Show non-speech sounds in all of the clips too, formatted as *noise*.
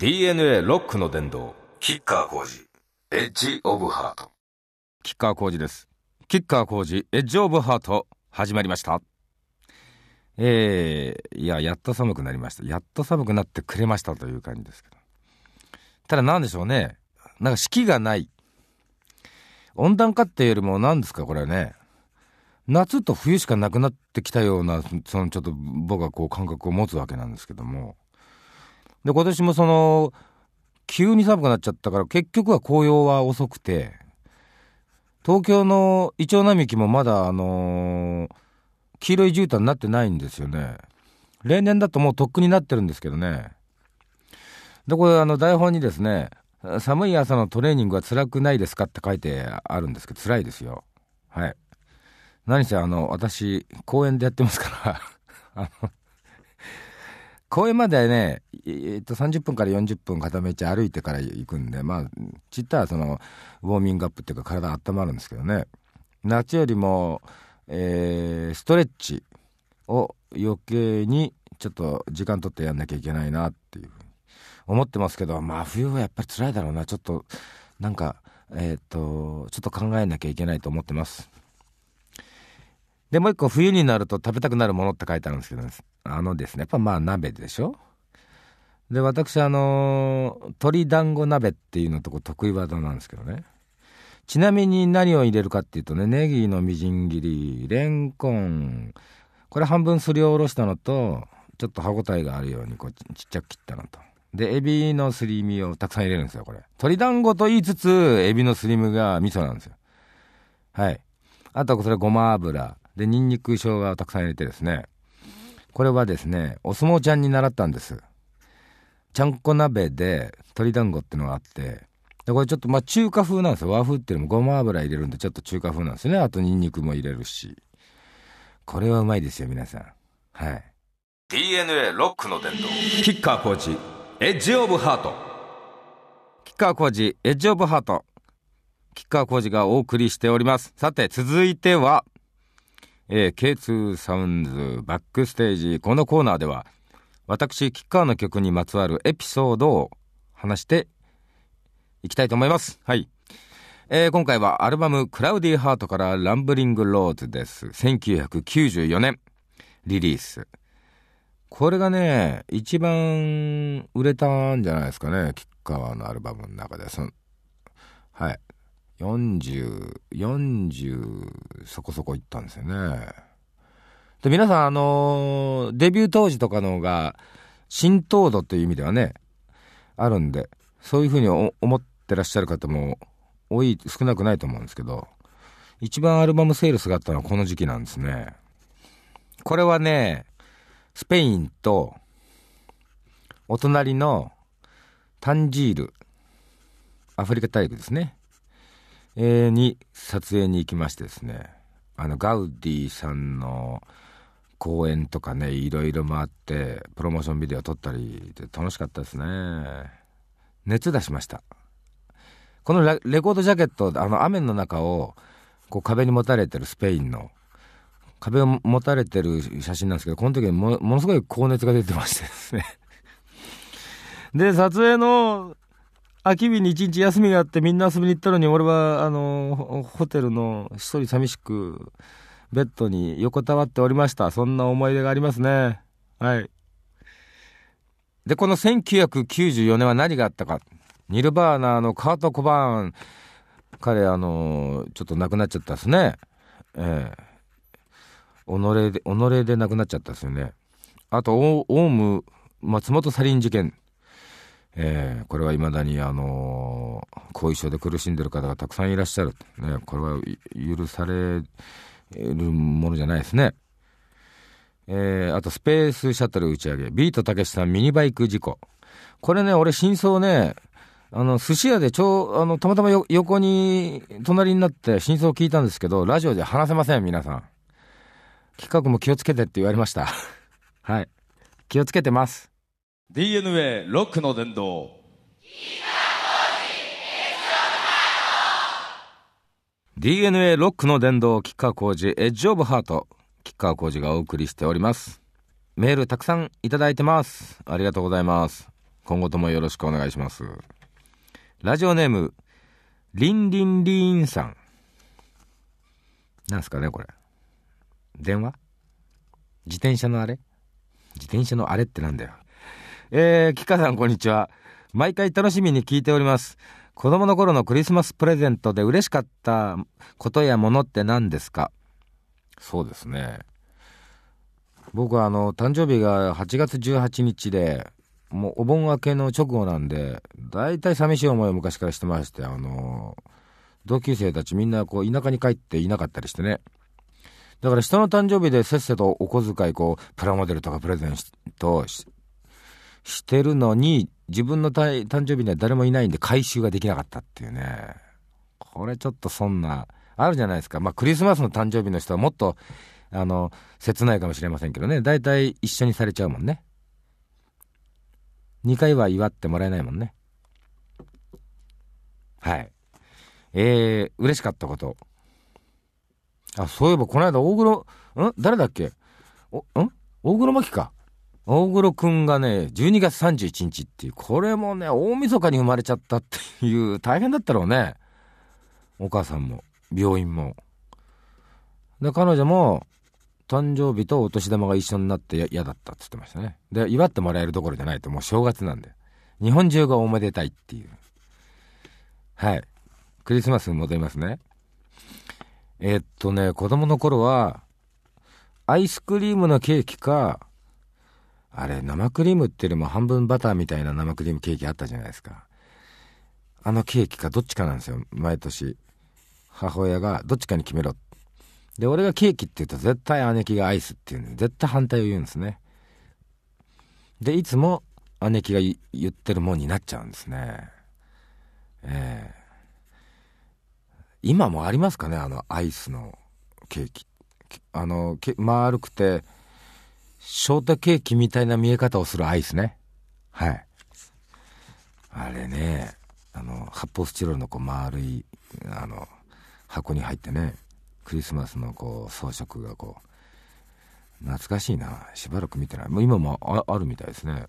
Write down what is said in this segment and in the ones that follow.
DNA ロックの殿堂キッカー工事。エッジオブハート。キッカー工事です。キッカー工事エッジオブハート始まりました。えー、いややっと寒くなりました。やっと寒くなってくれましたという感じですけど。ただ何でしょうね。なんか四季がない。温暖化っていうよりも何ですかこれはね。夏と冬しかなくなってきたようなそのちょっと僕はこう感覚を持つわけなんですけどもで今年もその急に寒くなっちゃったから結局は紅葉は遅くて東京のイチョウ並木もまだあのー、黄色い絨毯になってないんですよね。例年だともうとっくになってるんですけどね。でこれあの台本にですね寒い朝のトレーニングは辛くないですかって書いてあるんですけど辛いですよ。はい。何せあの私公園でやってますから *laughs* あの公園までね、えっと、30分から40分片道歩いてから行くんで、まあ、ちったらその、ウォーミングアップっていうか体温まるんですけどね。夏よりも、えー、ストレッチを余計にちょっと時間取ってやんなきゃいけないなっていうふうに思ってますけど、まあ冬はやっぱり辛いだろうな。ちょっと、なんか、えっ、と、ちょっと考えなきゃいけないと思ってます。で、もう一個冬になると食べたくなるものって書いてあるんですけど、あのですね、やっぱまあ鍋でしょで、私あの、鶏団子鍋っていうのとこ得意技なんですけどね。ちなみに何を入れるかっていうとね、ネギのみじん切り、レンコン、これ半分すりおろしたのと、ちょっと歯ごたえがあるようにこうちっちゃく切ったのと。で、エビのすり身をたくさん入れるんですよ、これ。鶏団子と言いつつ、エビのすり身が味噌なんですよ。はい。あとそれごま油。で、ニンニク、生姜をたくさん入れてですね、これはですね、お相撲ちゃんに習ったんです。ちゃんこ鍋で鶏団子っていうのがあって、で、これちょっとまあ中華風なんですよ。和風っていうのもごま油入れるんでちょっと中華風なんですよね。あとニンニクも入れるし。これはうまいですよ、皆さん。はい。DNA ロックの伝統。キッカーコーチ、エッジオブハート。キッカーコーチ、エッジオブハート。キッカーコーチがお送りしております。さて、続いては、えー、K2 サウンズバックステージこのコーナーでは私キッカーの曲にまつわるエピソードを話していきたいと思います。はい。えー、今回はアルバム「クラウディーハート」から「ランブリング・ローズ」です。1994年。リリース。これがね一番売れたんじゃないですかね。キッカーのアルバムの中で。はい40、40そこそこ行ったんですよね。で、皆さん、あの、デビュー当時とかの方が、浸透度という意味ではね、あるんで、そういうふうに思ってらっしゃる方も多い、少なくないと思うんですけど、一番アルバムセールスがあったのはこの時期なんですね。これはね、スペインと、お隣のタンジール、アフリカ大陸ですね。に撮影に行きましてですね。あのガウディさんの公演とかねいろいろ回ってプロモーションビデオ撮ったりで楽しかったですね。熱出しました。このレコードジャケットあの雨の中をこう壁に持たれてるスペインの壁を持たれてる写真なんですけどこの時もものすごい高熱が出てましてですね。で撮影の空き日に一日休みがあってみんな遊びに行ったのに俺はあのホテルの一人寂しくベッドに横たわっておりました。そんな思い出がありますね。はい。でこの1994年は何があったか。ニルバーナーのカート・コバーン。彼あのちょっと亡くなっちゃったですね。ええ。己で己で亡くなっちゃったですよね。あとオウム松本サリン事件。えー、これはいまだに、あのー、後遺症で苦しんでる方がたくさんいらっしゃる。ね、これは許されるものじゃないですね。えー、あとスペースシャトル打ち上げ、ビートたけしさんミニバイク事故。これね、俺真相ね、あの、寿司屋でちょう、あの、たまたま横に、隣になって真相を聞いたんですけど、ラジオで話せません、皆さん。企画も気をつけてって言われました。*laughs* はい。気をつけてます。DNA ロックの殿堂 DNA ロックの殿堂吉川浩司エッジオブハート吉川浩司がお送りしておりますメールたくさんいただいてますありがとうございます今後ともよろしくお願いします。ラジオネーム、リンリンリーンさん。なんすかね、これ。電話？自転車のあれ？自転車のあれってなんだよ。えー、キカさんこんにちは。毎回楽しみに聞いております。子供の頃のクリスマスプレゼントで嬉しかったことやものって何ですか？そうですね。僕はあの、誕生日が8月18日で、もうお盆明けの直後なんで、大体寂しい思いを昔からしてまして、あの、同級生たちみんなこう田舎に帰っていなかったりしてね。だから人の誕生日でせっせとお小遣いこう、プラモデルとかプレゼントしてるのに、自分の誕生日には誰もいないんで回収ができなかったっていうね。これちょっとそんな、あるじゃないですか。まあクリスマスの誕生日の人はもっと、あの、切ないかもしれませんけどね。大体一緒にされちゃうもんね。2回は祝ってもらえないもんね。はい。えー、嬉しかったこと。あ、そういえばこの間大黒、ん？誰だっけ？お、ん？大黒摩季か。大黒くんがね、12月31日っていう、これもね、大晦日に生まれちゃったっていう、大変だったろうね。お母さんも、病院も。で、彼女も、誕生日とお年玉が一緒になって嫌だったって言ってましたね。で、祝ってもらえるどころじゃないと、もう正月なんで。日本中がおめでたいっていう。はい。クリスマスに戻りますね。えー、っとね、子供の頃は、アイスクリームのケーキか、あれ、生クリームっていうよりも半分バターみたいな生クリームケーキあったじゃないですか。あのケーキかどっちかなんですよ、毎年。母親がどっちかに決めろ。で、俺がケーキって言うと絶対姉貴がアイスっていうの絶対反対を言うんですね。で、いつも姉貴が言ってるもんになっちゃうんですね。ええ今もありますかねあのアイスのケーキあの丸くてショートケーキみたいな見え方をするアイスね。はい。あれねあの発泡スチロールのこう丸いあの箱に入ってねクリスマスのこう装飾がこう懐かしいな。しばらく見てない。もう今もああるみたいですね。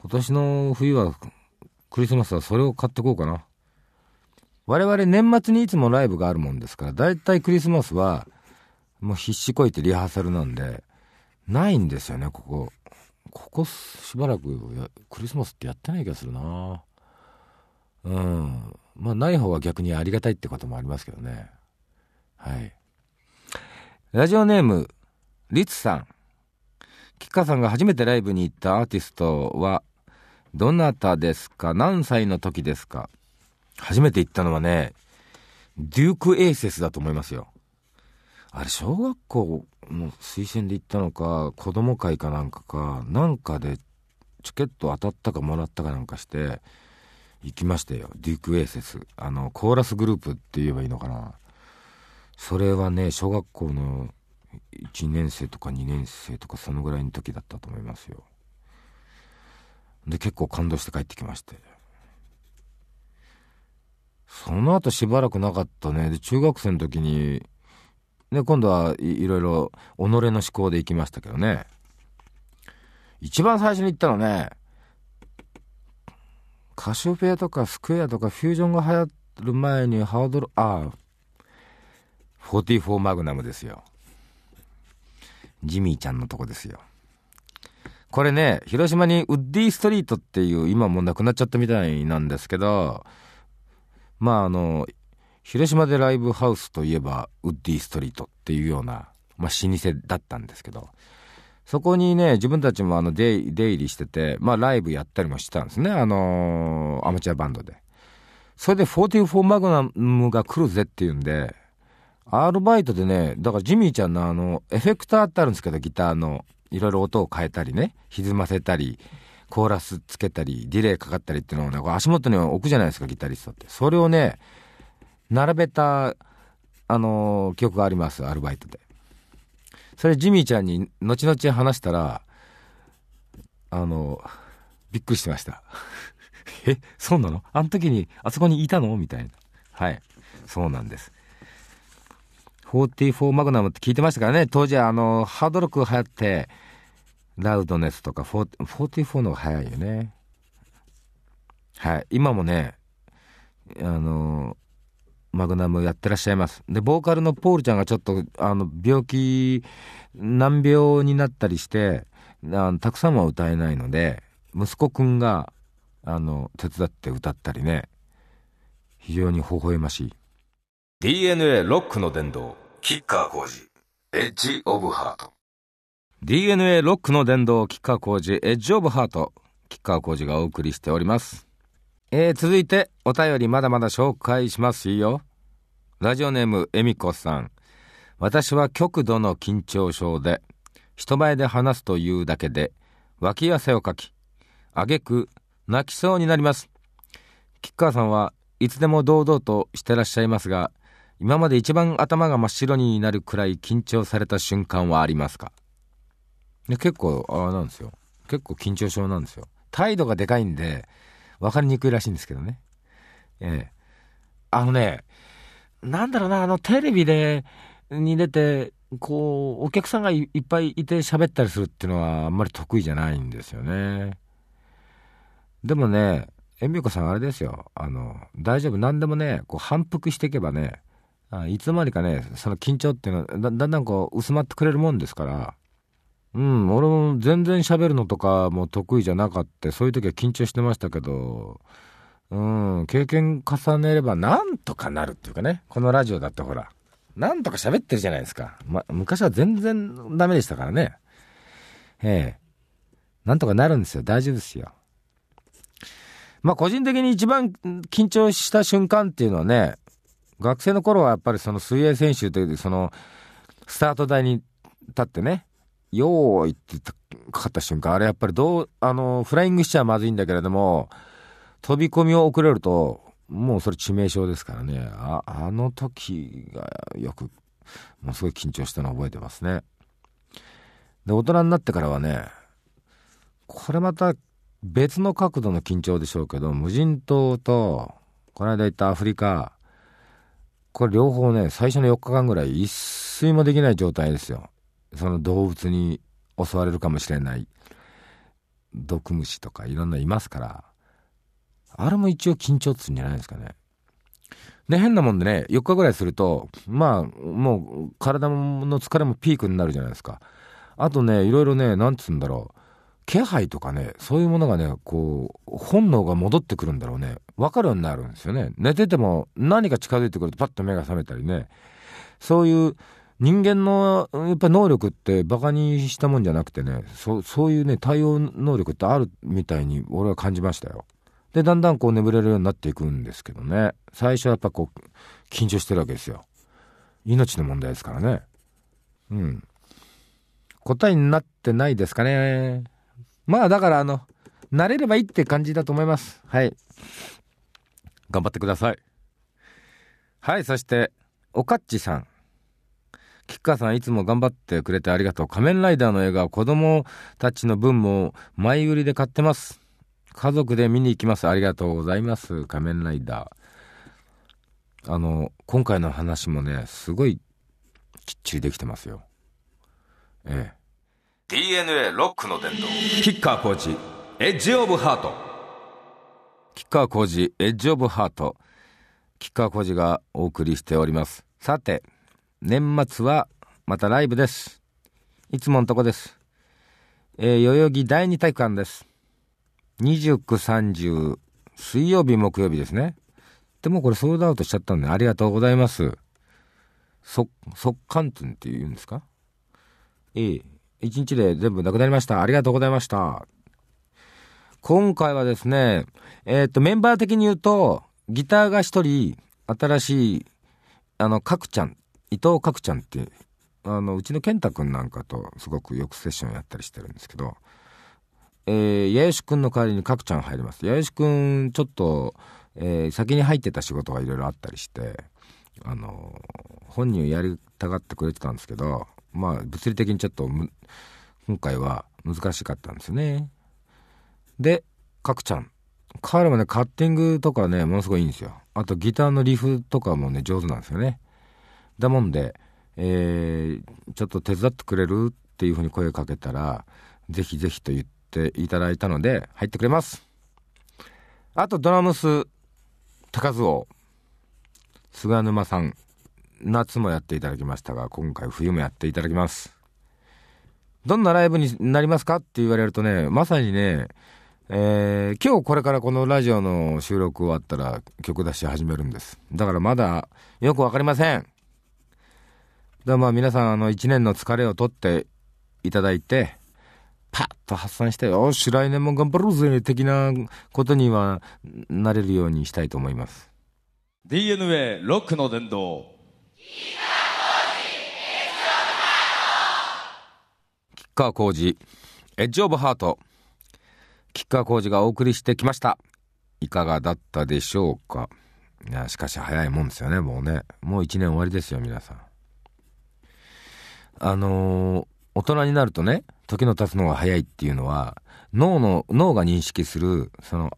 今年の冬はクリスマスはそれを買ってこうかな。我々年末にいつもライブがあるもんですから、だいたいクリスマスは、もう必死こいてリハーサルなんで、ないんですよね、ここ。ここしばらくクリスマスってやってない気がするなうん。まあ、ない方は逆にありがたいってこともありますけどね。はい。ラジオネーム、リツさん。キッカさんが初めてライブに行ったアーティストは、どなたですか？何歳の時ですか？初めて行ったのはね、デューク・エーセスだと思いますよ。あれ、小学校の推薦で行ったのか、子供会かなんかか、なんかでチケット当たったかもらったかなんかして、行きましたよ。デューク・エーセス。あの、コーラスグループって言えばいいのかな。それはね、小学校の1年生とか2年生とかそのぐらいの時だったと思いますよ。で、結構感動して帰ってきまして。その後しばらくなかったね。で、中学生の時に、ね、今度はいいろいろ己の思考で行きましたけどね。一番最初に行ったのね、カシオペアとかスクエアとかフュージョンが流行る前にハードル、ああ、44マグナムですよ。ジミーちゃんのとこですよ。これね、広島にウッディストリートっていう、今もうなくなっちゃったみたいなんですけど、まああの広島でライブハウスといえばウッディストリートっていうような、まあ、老舗だったんですけどそこにね自分たちもあの出入りしてて、まあ、ライブやったりもしてたんですねあのー、アマチュアバンドでそれで44マグナムが来るぜっていうんでアルバイトでねだからジミーちゃんのあのエフェクターってあるんですけどギターのいろいろ音を変えたりね歪ませたりコーラスつけたり、ディレイかかったりっていうのをね、足元に置くじゃないですか、ギタリストって。それをね、並べた、あのー、記憶があります、アルバイトで。それジミーちゃんに後々話したら、あのー、びっくりしてました。*laughs* え、そうなの？あの時に、あそこにいたの？みたいな。はい。そうなんです。44マグナムって聞いてましたからね。当時はあの、ハードロックが流行って、ラウドネスとか44の方が早いよね。はい。今もね、あの、マグナムやってらっしゃいます。で、ボーカルのポールちゃんがちょっと、あの、病気、難病になったりして、あのたくさんは歌えないので、息子くんが、あの、手伝って歌ったりね、非常に微笑ましい。DNA ロックの殿堂キッカー工事エッジオブハート DNA ロックの殿堂、吉川浩司、エッジオブハート、吉川浩司がお送りしております。えー、続いて、お便りまだまだ紹介しますよ。ラジオネーム、えみこさん。私は極度の緊張症で、人前で話すというだけで、脇汗をかき、あげく、泣きそうになります。吉川さんはいつでも堂々としてらっしゃいますが、今まで一番頭が真っ白になるくらい緊張された瞬間はありますか？で結構あれなんですよ結構緊張症なんですよ態度がでかいんで分かりにくいらしいんですけどね。ええ。あのねなんだろうなあのテレビでに出てこうお客さんがいっぱいいて喋ったりするっていうのはあんまり得意じゃないんですよね。でもねえみこさんあれですよ。あの大丈夫。何でもねこう反復していけばねあいつまでかねその緊張っていうのはだだんだんこう薄まってくれるもんですから。うん、俺も全然喋るのとかも得意じゃなかった。そういう時は緊張してましたけど、うん、経験重ねればなんとかなるっていうかね。このラジオだってほら、なんとか喋ってるじゃないですか。ま、昔は全然ダメでしたからね。ええ。なんとかなるんですよ。大丈夫ですよ。まあ個人的に一番緊張した瞬間っていうのはね、学生の頃はやっぱりその水泳選手というそのスタート台に立ってね、よーいってかかった瞬間、あれやっぱりどう、あの、フライングしちゃまずいんだけれども、飛び込みを遅れると、もうそれ致命傷ですからね。あ、あの時がよく、もうすごい緊張したのを覚えてますね。で、大人になってからはね、これまた別の角度の緊張でしょうけど、無人島と、この間行ったアフリカ、これ両方ね、最初の4日間ぐらい一睡もできない状態ですよ。その動物に襲われるかもしれない。毒虫とかいろんないますから。あれも一応緊張っつうんじゃないですかね。で変なもんでね4日ぐらいするとまあもう体の疲れもピークになるじゃないですか。あとねいろいろねなんつうんだろう。気配とかねそういうものがねこう本能が戻ってくるんだろうね。分かるようになるんですよね。寝てても何か近づいてくるとパッと目が覚めたりね。そういう人間のやっぱ能力ってバカにしたもんじゃなくてねそそういうね対応能力ってあるみたいに俺は感じましたよ。でだんだんこう眠れるようになっていくんですけどね。最初はやっぱこう緊張してるわけですよ。命の問題ですからね。うん。答えになってないですかね。まあだからあの慣れればいいって感じだと思います。はい。頑張ってください。はいそしておかっちさん吉川さんいつも頑張ってくれてありがとう。仮面ライダーの映画は子供たちの分も前売りで買ってます。家族で見に行きます。ありがとうございます。仮面ライダー。あの、今回の話もね、すごいきっちりできてますよ。ええ。DNA ロックの殿堂キッカー工事エッジオブハート吉川浩司エッジオブハート。吉川浩司がお送りしております。さて、年末はまたライブです。いつものとこです。えー、代々木第二体育館です。29、30、水曜日、木曜日ですね。でもこれソールドアウトしちゃったんで、ありがとうございます。そ、速乾ってって言うんですか？ええ一日で全部なくなりました。ありがとうございました。今回はですね、えっ、と、メンバー的に言うと、ギターが一人、新しい、あの、かくちゃん、伊藤かくちゃんって、あの、うちの健太くんなんかとすごくよくセッションやったりしてるんですけど、えー、やよしくんの代わりにかくちゃん入ります。やよしくん、ちょっと、えー先に入ってた仕事がいろいろあったりして、あの、本人をやりたがってくれてたんですけど、まあ、物理的にちょっと、今回は難しかったんですよね。で、かくちゃん。彼もね、カッティングとかね、ものすごいいいんですよ。あとギターのリフとかもね、上手なんですよね。だもんで、えーちょっと手伝ってくれるっていうふうに声をかけたら、ぜひぜひと言っていただいたので、入ってくれます。あとドラムス、高津王、菅沼さん、夏もやっていただきましたが、今回冬もやっていただきます。どんなライブになりますかって言われるとね、まさにね、えー、今日これからこのラジオの収録終わったら曲出し始めるんです。だからまだよくわかりません。だまあ皆さんあの一年の疲れを取っていただいて、パッと発散して、よし、来年も頑張ろうぜ、的なことにはなれるようにしたいと思います。DNA ロックの殿堂。吉川浩司、エッジオブハート。吉川浩司がお送りしてきました。いかがだったでしょうか。いや、しかし早いもんですよね、もうね。もう一年終わりですよ、皆さん。あの、大人になるとね、時の経つのが早いっていうのは、脳の、脳が認識する、その、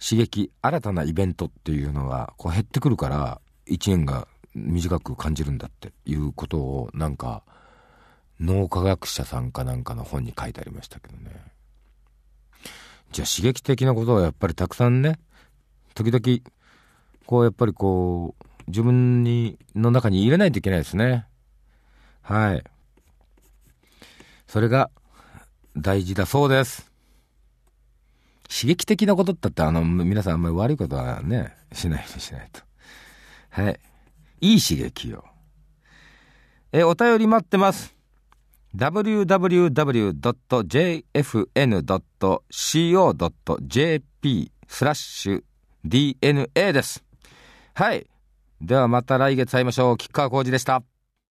刺激、新たなイベントっていうのが、こう減ってくるから、一年が短く感じるんだっていうことを、なんか、脳科学者さんかなんかの本に書いてありましたけどね。じゃあ刺激的なことはやっぱりたくさんね、時々、こうやっぱりこう、自分に、の中に入れないといけないですね。はい。それが大事だそうです。刺激的なことったって、あの、皆さんあんまり悪いことはね、しないとしないと。はい。いい刺激を。え、お便り待ってます。www.jfn.co.jp スラッシュ DNA です。はい。ではまた来月会いましょう。吉川浩司でした。